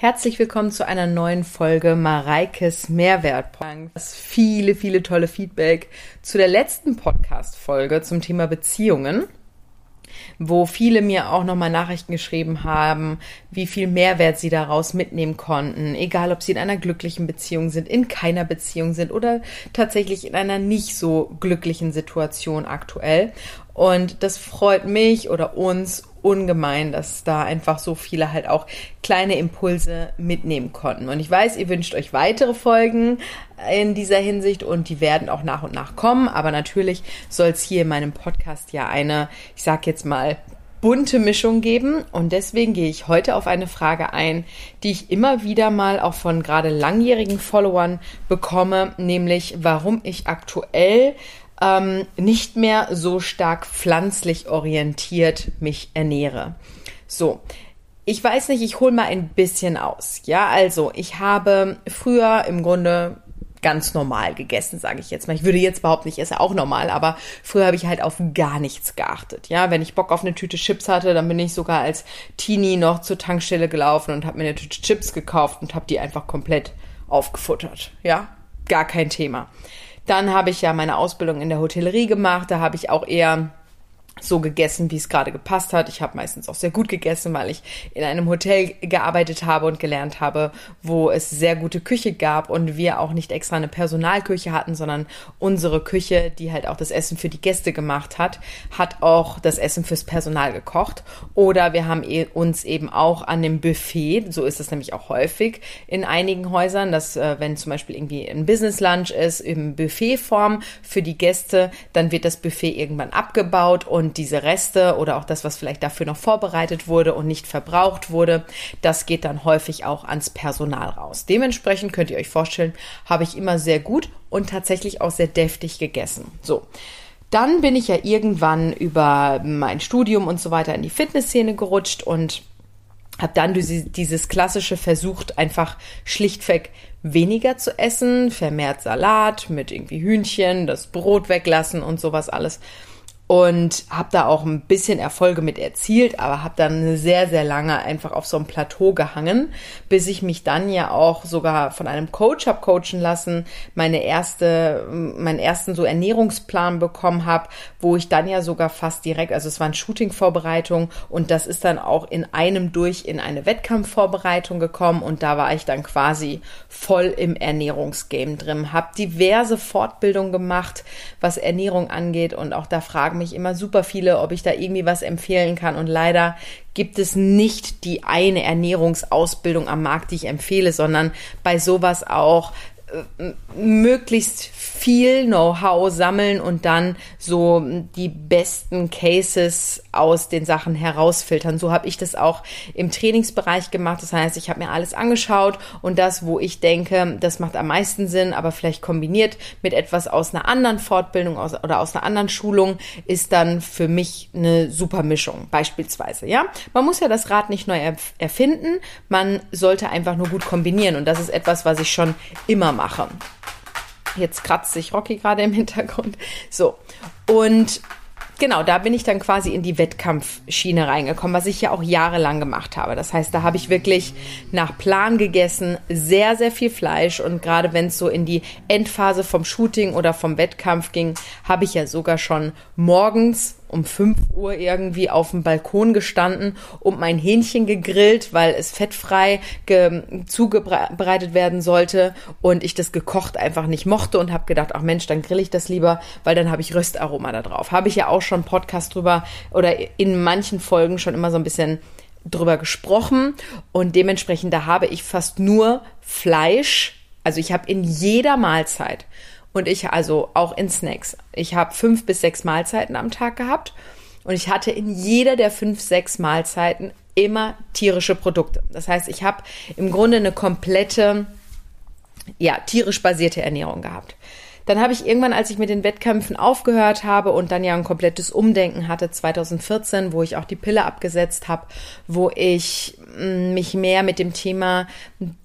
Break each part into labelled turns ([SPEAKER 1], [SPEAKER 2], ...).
[SPEAKER 1] Herzlich willkommen zu einer neuen Folge Mareikes Mehrwertpunkt. Viele, viele tolle Feedback zu der letzten Podcast-Folge zum Thema Beziehungen, wo viele mir auch nochmal Nachrichten geschrieben haben, wie viel Mehrwert sie daraus mitnehmen konnten, egal ob sie in einer glücklichen Beziehung sind, in keiner Beziehung sind oder tatsächlich in einer nicht so glücklichen Situation aktuell. Und das freut mich oder uns ungemein, dass da einfach so viele halt auch kleine Impulse mitnehmen konnten. Und ich weiß, ihr wünscht euch weitere Folgen in dieser Hinsicht und die werden auch nach und nach kommen. Aber natürlich soll es hier in meinem Podcast ja eine, ich sag jetzt mal, bunte Mischung geben. Und deswegen gehe ich heute auf eine Frage ein, die ich immer wieder mal auch von gerade langjährigen Followern bekomme, nämlich warum ich aktuell ähm, nicht mehr so stark pflanzlich orientiert mich ernähre. So. Ich weiß nicht, ich hole mal ein bisschen aus. Ja, also ich habe früher im Grunde ganz normal gegessen, sage ich jetzt mal. Ich würde jetzt behaupten, ich esse auch normal, aber früher habe ich halt auf gar nichts geachtet. Ja, wenn ich Bock auf eine Tüte Chips hatte, dann bin ich sogar als Teenie noch zur Tankstelle gelaufen und habe mir eine Tüte Chips gekauft und habe die einfach komplett aufgefuttert. Ja, gar kein Thema. Dann habe ich ja meine Ausbildung in der Hotellerie gemacht. Da habe ich auch eher so gegessen, wie es gerade gepasst hat. Ich habe meistens auch sehr gut gegessen, weil ich in einem Hotel gearbeitet habe und gelernt habe, wo es sehr gute Küche gab und wir auch nicht extra eine Personalküche hatten, sondern unsere Küche, die halt auch das Essen für die Gäste gemacht hat, hat auch das Essen fürs Personal gekocht. Oder wir haben e-, uns eben auch an dem Buffet, so ist es nämlich auch häufig in einigen Häusern, dass äh, wenn zum Beispiel irgendwie ein Business Lunch ist, im Buffetform für die Gäste, dann wird das Buffet irgendwann abgebaut und und diese Reste oder auch das, was vielleicht dafür noch vorbereitet wurde und nicht verbraucht wurde, das geht dann häufig auch ans Personal raus. Dementsprechend könnt ihr euch vorstellen, habe ich immer sehr gut und tatsächlich auch sehr deftig gegessen. So. Dann bin ich ja irgendwann über mein Studium und so weiter in die Fitnessszene gerutscht und habe dann dieses klassische versucht, einfach schlichtweg weniger zu essen, vermehrt Salat mit irgendwie Hühnchen, das Brot weglassen und sowas alles und habe da auch ein bisschen Erfolge mit erzielt, aber habe dann sehr, sehr lange einfach auf so einem Plateau gehangen, bis ich mich dann ja auch sogar von einem Coach habe coachen lassen, meine erste, meinen ersten so Ernährungsplan bekommen habe, wo ich dann ja sogar fast direkt, also es war eine Shooting-Vorbereitung und das ist dann auch in einem durch in eine Wettkampfvorbereitung gekommen und da war ich dann quasi voll im Ernährungsgame drin, habe diverse Fortbildungen gemacht, was Ernährung angeht und auch da fragen mich immer super viele, ob ich da irgendwie was empfehlen kann. Und leider gibt es nicht die eine Ernährungsausbildung am Markt, die ich empfehle, sondern bei sowas auch möglichst viel Know-how sammeln und dann so die besten Cases aus den Sachen herausfiltern. So habe ich das auch im Trainingsbereich gemacht. Das heißt, ich habe mir alles angeschaut und das, wo ich denke, das macht am meisten Sinn, aber vielleicht kombiniert mit etwas aus einer anderen Fortbildung aus, oder aus einer anderen Schulung, ist dann für mich eine super Mischung. Beispielsweise, ja. Man muss ja das Rad nicht neu erfinden. Man sollte einfach nur gut kombinieren und das ist etwas, was ich schon immer mache. Jetzt kratzt sich Rocky gerade im Hintergrund. So. Und genau, da bin ich dann quasi in die Wettkampfschiene reingekommen, was ich ja auch jahrelang gemacht habe. Das heißt, da habe ich wirklich nach Plan gegessen, sehr, sehr viel Fleisch und gerade wenn es so in die Endphase vom Shooting oder vom Wettkampf ging, habe ich ja sogar schon morgens um 5 Uhr irgendwie auf dem Balkon gestanden und mein Hähnchen gegrillt, weil es fettfrei zubereitet werden sollte und ich das gekocht einfach nicht mochte und habe gedacht, ach Mensch, dann grill ich das lieber, weil dann habe ich Röstaroma da drauf. Habe ich ja auch schon Podcast drüber oder in manchen Folgen schon immer so ein bisschen drüber gesprochen und dementsprechend da habe ich fast nur Fleisch, also ich habe in jeder Mahlzeit und ich also auch in Snacks. Ich habe fünf bis sechs Mahlzeiten am Tag gehabt und ich hatte in jeder der fünf, sechs Mahlzeiten immer tierische Produkte. Das heißt, ich habe im Grunde eine komplette, ja, tierisch basierte Ernährung gehabt. Dann habe ich irgendwann, als ich mit den Wettkämpfen aufgehört habe und dann ja ein komplettes Umdenken hatte, 2014, wo ich auch die Pille abgesetzt habe, wo ich mm, mich mehr mit dem Thema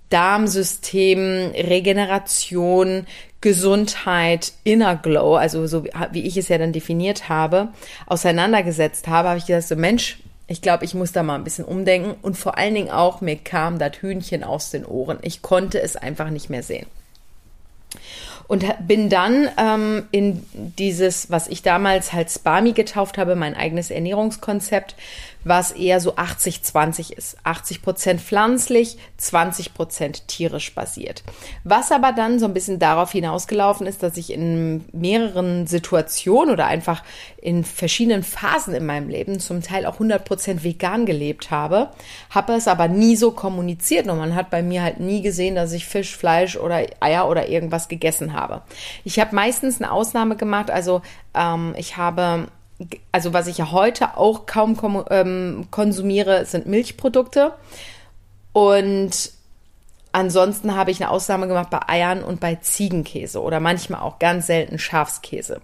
[SPEAKER 1] Darmsystem, Regeneration, Gesundheit, Inner Glow, also so wie ich es ja dann definiert habe, auseinandergesetzt habe, habe ich gedacht, so Mensch, ich glaube, ich muss da mal ein bisschen umdenken und vor allen Dingen auch, mir kam das Hühnchen aus den Ohren. Ich konnte es einfach nicht mehr sehen. Und bin dann ähm, in dieses, was ich damals halt Spami getauft habe, mein eigenes Ernährungskonzept, was eher so 80-20 ist. 80 Prozent pflanzlich, 20 Prozent tierisch basiert. Was aber dann so ein bisschen darauf hinausgelaufen ist, dass ich in mehreren Situationen oder einfach in verschiedenen Phasen in meinem Leben zum Teil auch 100 Prozent vegan gelebt habe, habe es aber nie so kommuniziert und man hat bei mir halt nie gesehen, dass ich Fisch, Fleisch oder Eier oder irgendwas gegessen habe. Ich habe meistens eine Ausnahme gemacht, also ähm, ich habe also was ich ja heute auch kaum ähm, konsumiere, sind Milchprodukte. Und ansonsten habe ich eine Ausnahme gemacht bei Eiern und bei Ziegenkäse oder manchmal auch ganz selten Schafskäse.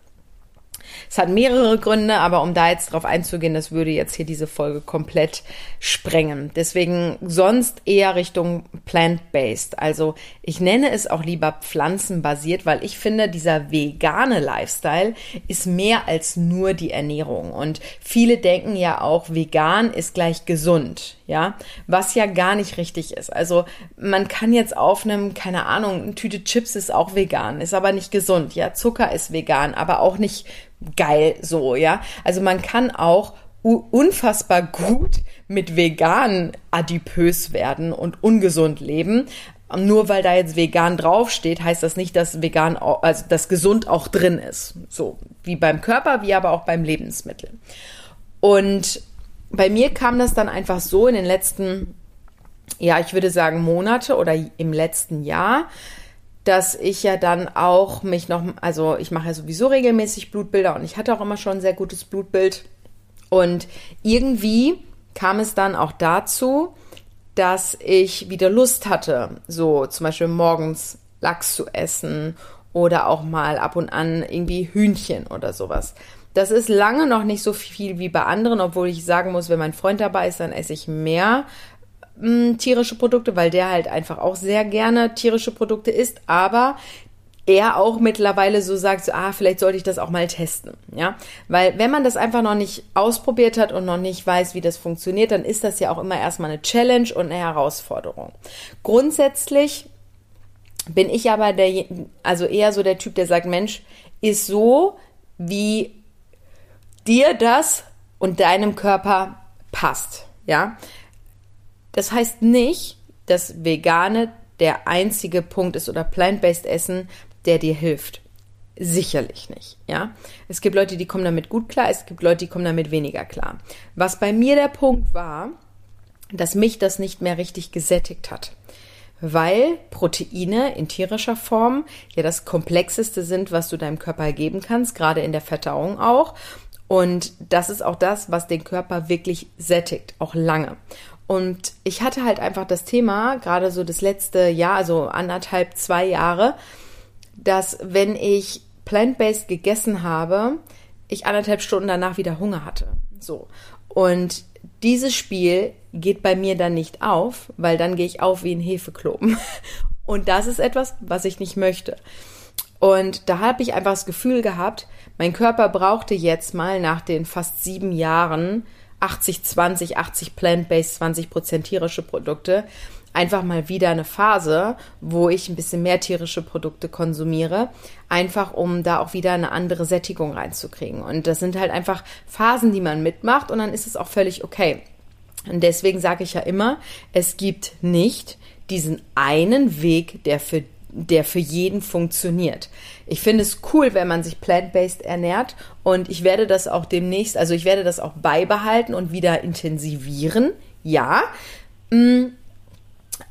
[SPEAKER 1] Es hat mehrere Gründe, aber um da jetzt drauf einzugehen, das würde jetzt hier diese Folge komplett sprengen. Deswegen sonst eher Richtung plant-based. Also ich nenne es auch lieber pflanzenbasiert, weil ich finde, dieser vegane Lifestyle ist mehr als nur die Ernährung. Und viele denken ja auch, vegan ist gleich gesund ja, was ja gar nicht richtig ist. Also man kann jetzt aufnehmen, keine Ahnung, eine Tüte Chips ist auch vegan, ist aber nicht gesund, ja, Zucker ist vegan, aber auch nicht geil so, ja. Also man kann auch unfassbar gut mit vegan adipös werden und ungesund leben. Nur weil da jetzt vegan draufsteht, heißt das nicht, dass vegan, also dass gesund auch drin ist. So wie beim Körper, wie aber auch beim Lebensmittel. Und bei mir kam das dann einfach so in den letzten, ja, ich würde sagen Monate oder im letzten Jahr, dass ich ja dann auch mich noch, also ich mache ja sowieso regelmäßig Blutbilder und ich hatte auch immer schon ein sehr gutes Blutbild. Und irgendwie kam es dann auch dazu, dass ich wieder Lust hatte, so zum Beispiel morgens Lachs zu essen oder auch mal ab und an irgendwie Hühnchen oder sowas. Das ist lange noch nicht so viel wie bei anderen, obwohl ich sagen muss, wenn mein Freund dabei ist, dann esse ich mehr mh, hm, tierische Produkte, weil der halt einfach auch sehr gerne tierische Produkte isst, aber er auch mittlerweile so sagt, so, ah, vielleicht sollte ich das auch mal testen, ja, weil wenn man das einfach noch nicht ausprobiert hat und noch nicht weiß, wie das funktioniert, dann ist das ja auch immer erstmal eine Challenge und eine Herausforderung. Grundsätzlich bin ich aber der, also eher so der Typ, der sagt, Mensch, ist so, wie dir das und deinem Körper passt, ja. Das heißt nicht, dass Vegane der einzige Punkt ist oder Plant-Based Essen, der dir hilft. Sicherlich nicht, ja. Es gibt Leute, die kommen damit gut klar, es gibt Leute, die kommen damit weniger klar. Was bei mir der Punkt war, dass mich das nicht mehr richtig gesättigt hat. Weil Proteine in tierischer Form ja das komplexeste sind, was du deinem Körper geben kannst, gerade in der Verdauung auch. Und das ist auch das, was den Körper wirklich sättigt, auch lange. Und ich hatte halt einfach das Thema, gerade so das letzte Jahr, also anderthalb, zwei Jahre, dass wenn ich plant-based gegessen habe, ich anderthalb Stunden danach wieder Hunger hatte. So. Und dieses Spiel geht bei mir dann nicht auf, weil dann gehe ich auf wie ein Hefekloben. Und das ist etwas, was ich nicht möchte. Und da habe ich einfach das Gefühl gehabt, mein Körper brauchte jetzt mal nach den fast sieben Jahren 80, 20, 80 plant-based, 20 Prozent tierische Produkte, einfach mal wieder eine Phase, wo ich ein bisschen mehr tierische Produkte konsumiere, einfach um da auch wieder eine andere Sättigung reinzukriegen. Und das sind halt einfach Phasen, die man mitmacht und dann ist es auch völlig okay. Und deswegen sage ich ja immer, es gibt nicht diesen einen Weg, der für der für jeden funktioniert. Ich finde es cool, wenn man sich plant-based ernährt und ich werde das auch demnächst, also ich werde das auch beibehalten und wieder intensivieren. Ja. Mm,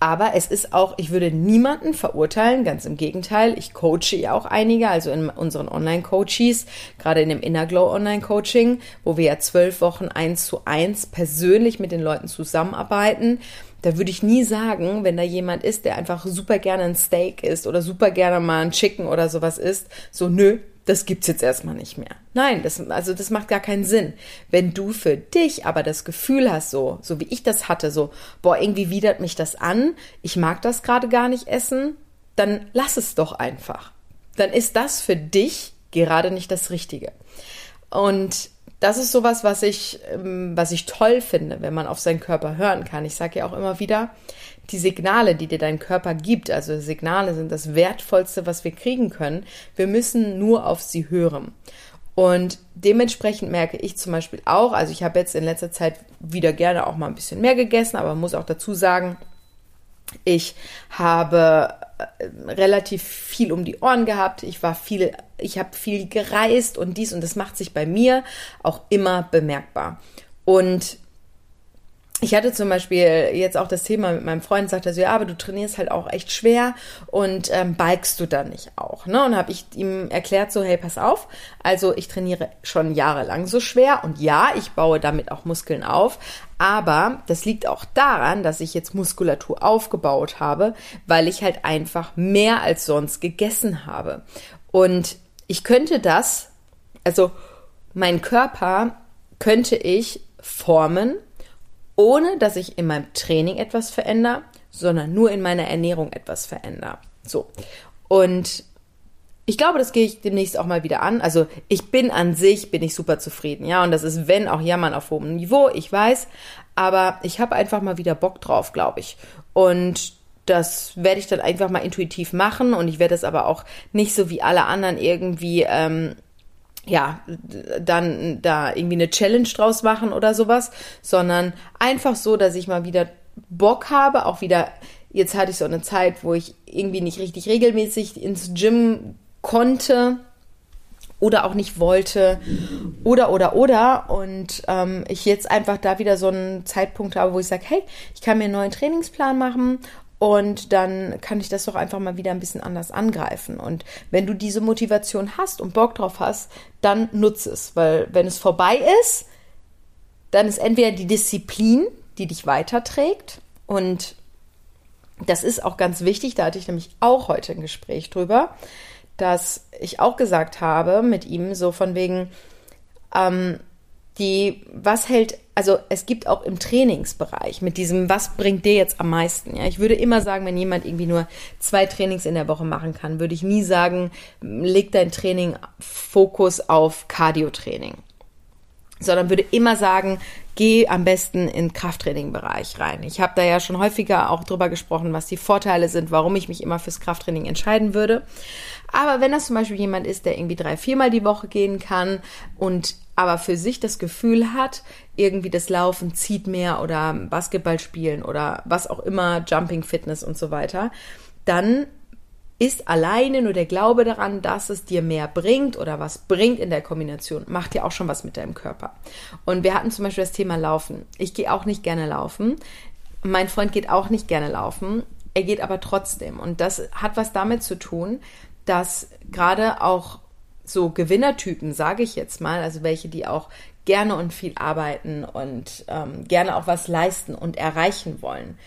[SPEAKER 1] aber es ist auch, ich würde niemanden verurteilen, ganz im Gegenteil. Ich coache ja auch einige, also in unseren Online-Coaches, gerade in dem Inner Glow Online-Coaching, wo wir ja zwölf Wochen eins zu eins persönlich mit den Leuten zusammenarbeiten da würde ich nie sagen, wenn da jemand ist, der einfach super gerne ein Steak isst oder super gerne mal ein Chicken oder sowas isst, so nö, das gibt's jetzt erstmal nicht mehr. Nein, das, also das macht gar keinen Sinn. Wenn du für dich aber das Gefühl hast, so, so wie ich das hatte, so, boah, irgendwie widert mich das an, ich mag das gerade gar nicht essen, dann lass es doch einfach. Dann ist das für dich gerade nicht das Richtige. Und das ist sowas, was ich, ähm, was ich toll finde, wenn man auf seinen Körper hören kann. Ich sage ja auch immer wieder, die Signale, die dir dein Körper gibt, also Signale sind das Wertvollste, was wir kriegen können. Wir müssen nur auf sie hören. Und dementsprechend merke ich zum Beispiel auch, also ich habe jetzt in letzter Zeit wieder gerne auch mal ein bisschen mehr gegessen, aber muss auch dazu sagen, ich habe relativ viel um die Ohren gehabt. Ich war viel, ich habe viel gereist und dies und das macht sich bei mir auch immer bemerkbar. Und ich hatte zum Beispiel jetzt auch das Thema mit meinem Freund, sagt er so, ja, aber du trainierst halt auch echt schwer und ähm, bikest du dann nicht auch, ne? Und habe ich ihm erklärt so, hey, pass auf, also ich trainiere schon jahrelang so schwer und ja, ich baue damit auch Muskeln auf, aber das liegt auch daran, dass ich jetzt Muskulatur aufgebaut habe, weil ich halt einfach mehr als sonst gegessen habe. Und ich könnte das, also mein Körper könnte ich formen, ohne dass ich in meinem Training etwas verändere, sondern nur in meiner Ernährung etwas verändere. So. Und ich glaube, das gehe ich demnächst auch mal wieder an. Also ich bin an sich, bin ich super zufrieden, ja. Und das ist, wenn auch Jammern auf hohem Niveau, ich weiß. Aber ich habe einfach mal wieder Bock drauf, glaube ich. Und das werde ich dann einfach mal intuitiv machen. Und ich werde es aber auch nicht so wie alle anderen irgendwie ähm, ja, dann da irgendwie eine Challenge draus machen oder sowas, sondern einfach so, dass ich mal wieder Bock habe, auch wieder, jetzt hatte ich so eine Zeit, wo ich irgendwie nicht richtig regelmäßig ins Gym konnte oder auch nicht wollte oder oder oder. Und ähm, ich jetzt einfach da wieder so einen Zeitpunkt habe, wo ich sage, hey, ich kann mir einen neuen Trainingsplan machen und dann kann ich das doch einfach mal wieder ein bisschen anders angreifen. Und wenn du diese Motivation hast und Bock drauf hast, dann nutze es. Weil wenn es vorbei ist, dann ist entweder die Disziplin, die dich weiterträgt. Und das ist auch ganz wichtig. Da hatte ich nämlich auch heute ein Gespräch drüber, dass ich auch gesagt habe mit ihm so von wegen, ähm, die, was hält, also es gibt auch im Trainingsbereich mit diesem, was bringt dir jetzt am meisten? Ja, ich würde immer sagen, wenn jemand irgendwie nur zwei Trainings in der Woche machen kann, würde ich nie sagen, leg dein Training Fokus auf Cardio-Training. Sondern würde immer sagen, geh am besten in Krafttraining-Bereich rein. Ich habe da ja schon häufiger auch drüber gesprochen, was die Vorteile sind, warum ich mich immer fürs Krafttraining entscheiden würde. Aber wenn das zum Beispiel jemand ist, der irgendwie drei, viermal die Woche gehen kann und aber für sich das Gefühl hat, irgendwie das Laufen zieht mehr oder Basketball spielen oder was auch immer, Jumping Fitness und so weiter, dann ist alleine nur der Glaube daran, dass es dir mehr bringt oder was bringt in der Kombination, macht ja auch schon was mit deinem Körper. Und wir hatten zum Beispiel das Thema Laufen. Ich gehe auch nicht gerne laufen. Mein Freund geht auch nicht gerne laufen. Er geht aber trotzdem. Und das hat was damit zu tun, dass gerade auch so Gewinnertypen, sage ich jetzt mal, also welche, die auch gerne und viel arbeiten und ähm, gerne auch was leisten und erreichen wollen.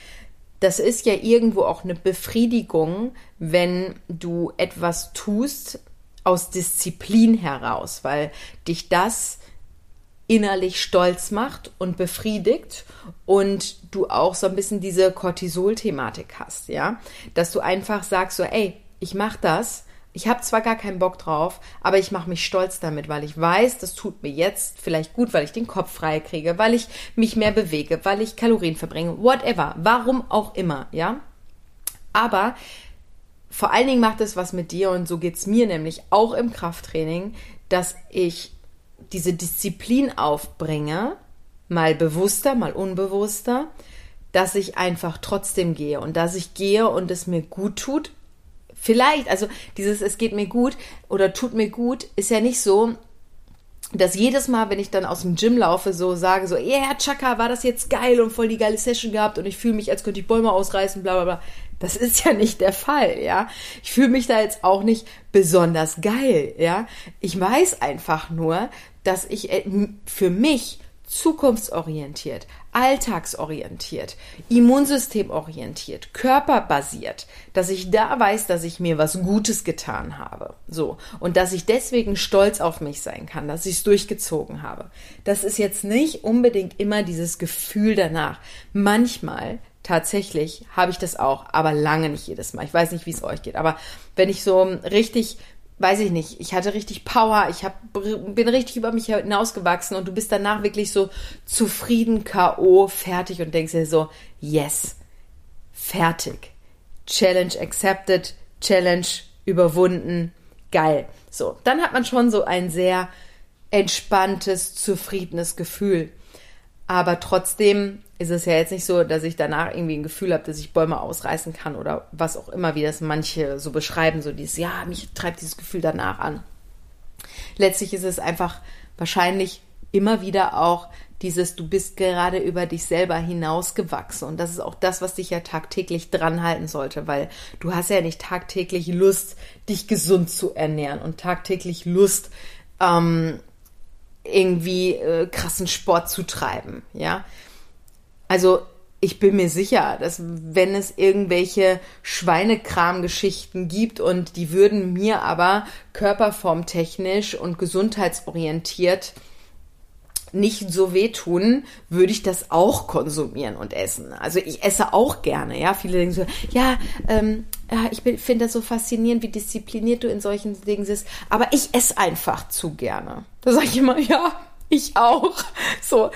[SPEAKER 1] Das ist ja irgendwo auch eine Befriedigung, wenn du etwas tust aus Disziplin heraus, weil dich das innerlich stolz macht und befriedigt und du auch so ein bisschen diese Cortisol-Thematik hast, ja, dass du einfach sagst so, ey, ich mach das, ich habe zwar gar keinen Bock drauf, aber ich mache mich stolz damit, weil ich weiß, das tut mir jetzt vielleicht gut, weil ich den Kopf frei kriege, weil ich mich mehr bewege, weil ich Kalorien verbringe, whatever, warum auch immer, ja. Aber vor allen Dingen macht es was mit dir und so geht's mir nämlich auch im Krafttraining, dass ich diese Disziplin aufbringe, mal bewusster, mal unbewusster, dass ich einfach trotzdem gehe und dass ich gehe und es mir gut tut Vielleicht, also dieses es geht mir gut oder tut mir gut, ist ja nicht so, dass jedes Mal, wenn ich dann aus dem Gym laufe, so sage so, ja, yeah, Chaka, war das jetzt geil und voll die geile Session gehabt und ich fühle mich, als könnte ich Bäume ausreißen, bla bla bla. Das ist ja nicht der Fall, ja. Ich fühle mich da jetzt auch nicht besonders geil, ja. Ich weiß einfach nur, dass ich äh, für mich zukunftsorientiert, alltagsorientiert, immunsystemorientiert, körperbasiert, dass ich da weiß, dass ich mir was Gutes getan habe. So. Und dass ich deswegen stolz auf mich sein kann, dass ich es durchgezogen habe. Das ist jetzt nicht unbedingt immer dieses Gefühl danach. Manchmal tatsächlich habe ich das auch, aber lange nicht jedes Mal. Ich weiß nicht, wie es euch geht. Aber wenn ich so richtig weiß ich nicht, ich hatte richtig Power, ich hab, bin richtig über mich hinausgewachsen und du bist danach wirklich so zufrieden, K.O., fertig und denkst dir so, yes, fertig. Challenge accepted, Challenge überwunden, geil. So, dann hat man schon so ein sehr entspanntes, zufriedenes Gefühl. Aber trotzdem ist es ja jetzt nicht so, dass ich danach irgendwie ein Gefühl habe, dass ich Bäume ausreißen kann oder was auch immer, wie das manche so beschreiben, so dieses, ja, mich treibt dieses Gefühl danach an. Letztlich ist es einfach wahrscheinlich immer wieder auch dieses, du bist gerade über dich selber hinausgewachsen. Und das ist auch das, was dich ja tagtäglich dran halten sollte, weil du hast ja nicht tagtäglich Lust, dich gesund zu ernähren und tagtäglich Lust, ähm, irgendwie äh, krassen Sport zu treiben, ja. Also ich bin mir sicher, dass wenn es irgendwelche Schweinekram-Geschichten gibt und die würden mir aber körperformtechnisch und gesundheitsorientiert nicht so wehtun, würde ich das auch konsumieren und essen. Also ich esse auch gerne, ja. Viele denken so, ja, ähm, ich finde das so faszinierend, wie diszipliniert du in solchen Dingen bist, aber ich esse einfach zu gerne. Da sage ich immer, ja, ich auch. So,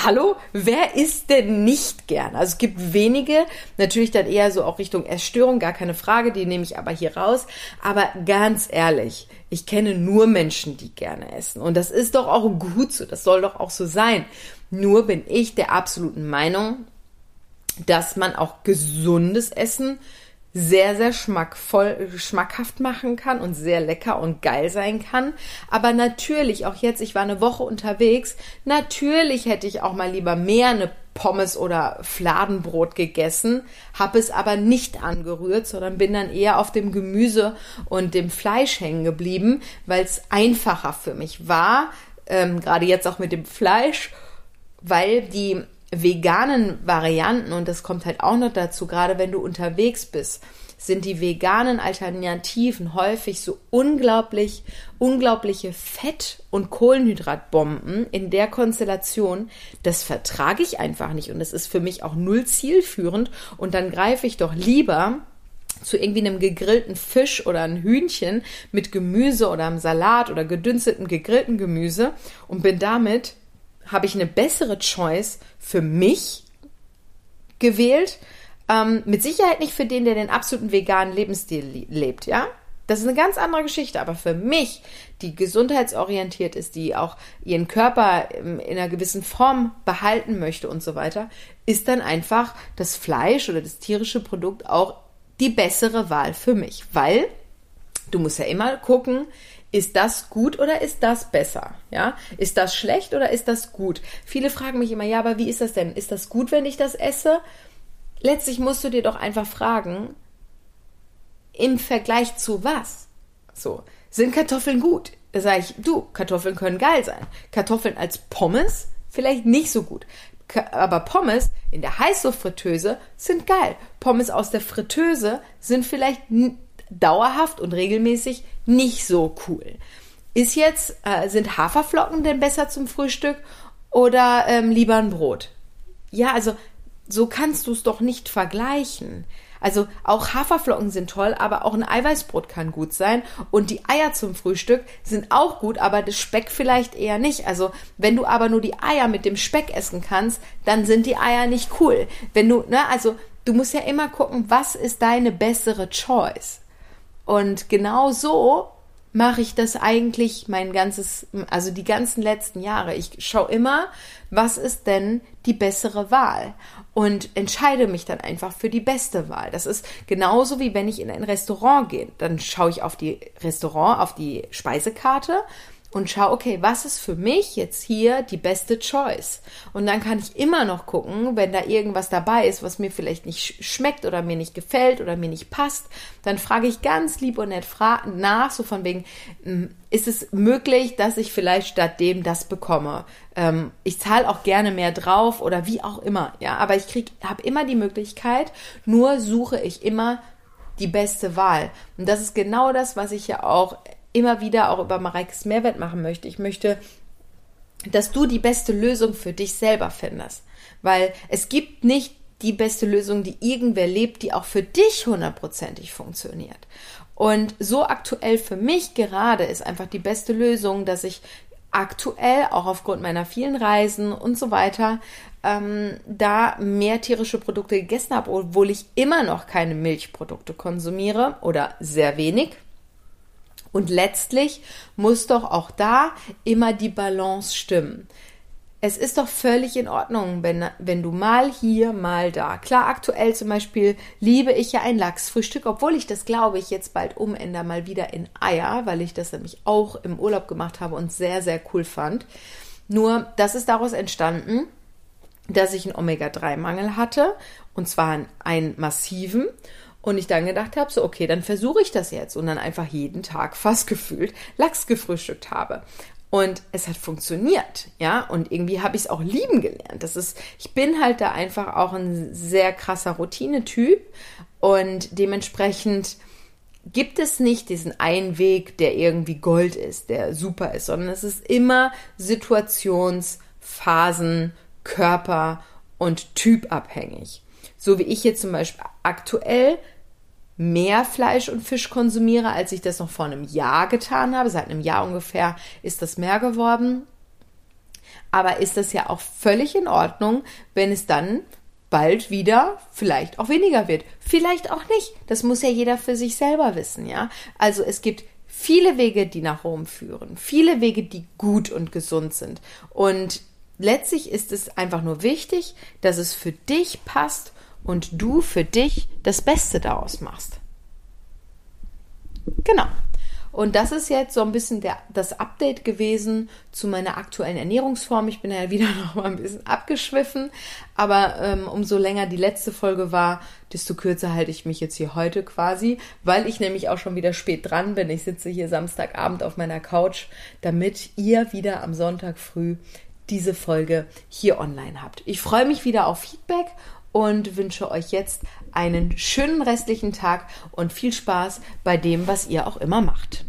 [SPEAKER 1] Hallo, wer isst denn nicht gern? Also es gibt wenige, natürlich dann eher so auch Richtung Essstörung, gar keine Frage, die nehme ich aber hier raus. Aber ganz ehrlich, ich kenne nur Menschen, die gerne essen. Und das ist doch auch gut so, das soll doch auch so sein. Nur bin ich der absoluten Meinung, dass man auch gesundes Essen sehr, sehr schmackvoll, schmackhaft machen kann und sehr lecker und geil sein kann. Aber natürlich, auch jetzt, ich war eine Woche unterwegs, natürlich hätte ich auch mal lieber mehr eine Pommes oder Fladenbrot gegessen, habe es aber nicht angerührt, sondern bin dann eher auf dem Gemüse und dem Fleisch hängen geblieben, weil es einfacher für mich war, ähm, gerade jetzt auch mit dem Fleisch, weil die veganen Varianten, und das kommt halt auch noch dazu, gerade wenn du unterwegs bist, sind die veganen Alternativen häufig so unglaublich, unglaubliche Fett- und Kohlenhydratbomben in der Konstellation. Das vertrage ich einfach nicht und das ist für mich auch null zielführend und dann greife ich doch lieber zu irgendwie einem gegrillten Fisch oder ein Hühnchen mit Gemüse oder einem Salat oder gedünstetem gegrillten Gemüse und bin damit habe ich eine bessere Choice für mich gewählt. Ähm, mit Sicherheit nicht für den, der den absoluten veganen Lebensstil lebt, ja? Das ist eine ganz andere Geschichte, aber für mich, die gesundheitsorientiert ist, die auch ihren Körper in einer gewissen Form behalten möchte und so weiter, ist dann einfach das Fleisch oder das tierische Produkt auch die bessere Wahl für mich, weil du musst ja immer gucken, ist das gut oder ist das besser? Ja, ist das schlecht oder ist das gut? Viele fragen mich immer, ja, aber wie ist das denn? Ist das gut, wenn ich das esse? Letztlich musst du dir doch einfach fragen, im Vergleich zu was? So, sind Kartoffeln gut? Da sage ich, du, Kartoffeln können geil sein. Kartoffeln als Pommes vielleicht nicht so gut. Aber Pommes in der Heißluftfritteuse sind geil. Pommes aus der Fritteuse sind vielleicht dauerhaft und regelmäßig nicht so cool. Ist jetzt, äh, sind Haferflocken denn besser zum Frühstück oder ähm, lieber ein Brot? Ja, also so kannst du es doch nicht vergleichen. Also auch Haferflocken sind toll, aber auch ein Eiweißbrot kann gut sein. Und die Eier zum Frühstück sind auch gut, aber das Speck vielleicht eher nicht. Also wenn du aber nur die Eier mit dem Speck essen kannst, dann sind die Eier nicht cool. Wenn du, ne, also du musst ja immer gucken, was ist deine bessere Choice? Und genau so mache ich das eigentlich mein ganzes, also die ganzen letzten Jahre. Ich schaue immer, was ist denn die bessere Wahl und entscheide mich dann einfach für die beste Wahl. Das ist genauso wie wenn ich in ein Restaurant gehe. Dann schaue ich auf die Restaurant, auf die Speisekarte und schau, okay, was ist für mich jetzt hier die beste Choice? Und dann kann ich immer noch gucken, wenn da irgendwas dabei ist, was mir vielleicht nicht schmeckt oder mir nicht gefällt oder mir nicht passt, dann frage ich ganz lieb und nett nach, so von wegen, hm, ist es möglich, dass ich vielleicht statt dem das bekomme? Ähm, ich zahle auch gerne mehr drauf oder wie auch immer, ja, aber ich krieg, habe immer die Möglichkeit, nur suche ich immer die beste Wahl. Und das ist genau das, was ich ja auch immer wieder auch über Mareikes Mehrwert machen möchte. Ich möchte, dass du die beste Lösung für dich selber findest. Weil es gibt nicht die beste Lösung, die irgendwer lebt, die auch für dich hundertprozentig funktioniert. Und so aktuell für mich gerade ist einfach die beste Lösung, dass ich aktuell auch aufgrund meiner vielen Reisen und so weiter ähm, da mehr tierische Produkte gegessen habe, obwohl ich immer noch keine Milchprodukte konsumiere oder sehr wenig. Und letztlich muss doch auch da immer die Balance stimmen es ist doch völlig in Ordnung, wenn, wenn du mal hier, mal da. Klar, aktuell zum Beispiel liebe ich ja ein Lachsfrühstück, obwohl ich das, glaube ich, jetzt bald umändere, mal wieder in Eier, weil ich das nämlich auch im Urlaub gemacht habe und sehr, sehr cool fand. Nur, das ist daraus entstanden, dass ich einen Omega-3-Mangel hatte, und zwar einen massiven. Und ich dann gedacht habe, so, okay, dann versuche ich das jetzt und dann einfach jeden Tag fast gefühlt Lachs gefrühstückt habe. Und es hat funktioniert, ja. Und irgendwie habe ich es auch lieben gelernt. Das ist, ich bin halt da einfach auch ein sehr krasser Routinetyp und dementsprechend gibt es nicht diesen einen Weg, der irgendwie Gold ist, der super ist, sondern es ist immer Situations-, Phasen-, Körper- und Typabhängig. So wie ich jetzt zum Beispiel aktuell mehr Fleisch und Fisch konsumiere, als ich das noch vor einem Jahr getan habe. Seit einem Jahr ungefähr ist das mehr geworden. Aber ist das ja auch völlig in Ordnung, wenn es dann bald wieder vielleicht auch weniger wird. Vielleicht auch nicht. Das muss ja jeder für sich selber wissen, ja. Also es gibt viele Wege, die nach Rom führen. Viele Wege, die gut und gesund sind. Und letztlich ist es einfach nur wichtig, dass es für dich passt und du für dich das Beste daraus machst. Genau. Und das ist jetzt so ein bisschen der, das Update gewesen zu meiner aktuellen Ernährungsform. Ich bin ja wieder noch mal ein bisschen abgeschwiffen, aber ähm, umso länger die letzte Folge war, desto kürzer halte ich mich jetzt hier heute quasi, weil ich nämlich auch schon wieder spät dran bin. Ich sitze hier Samstagabend auf meiner Couch, damit ihr wieder am Sonntag früh diese Folge hier online habt. Ich freue mich wieder auf Feedback und wünsche euch jetzt einen schönen restlichen Tag und viel Spaß bei dem, was ihr auch immer macht.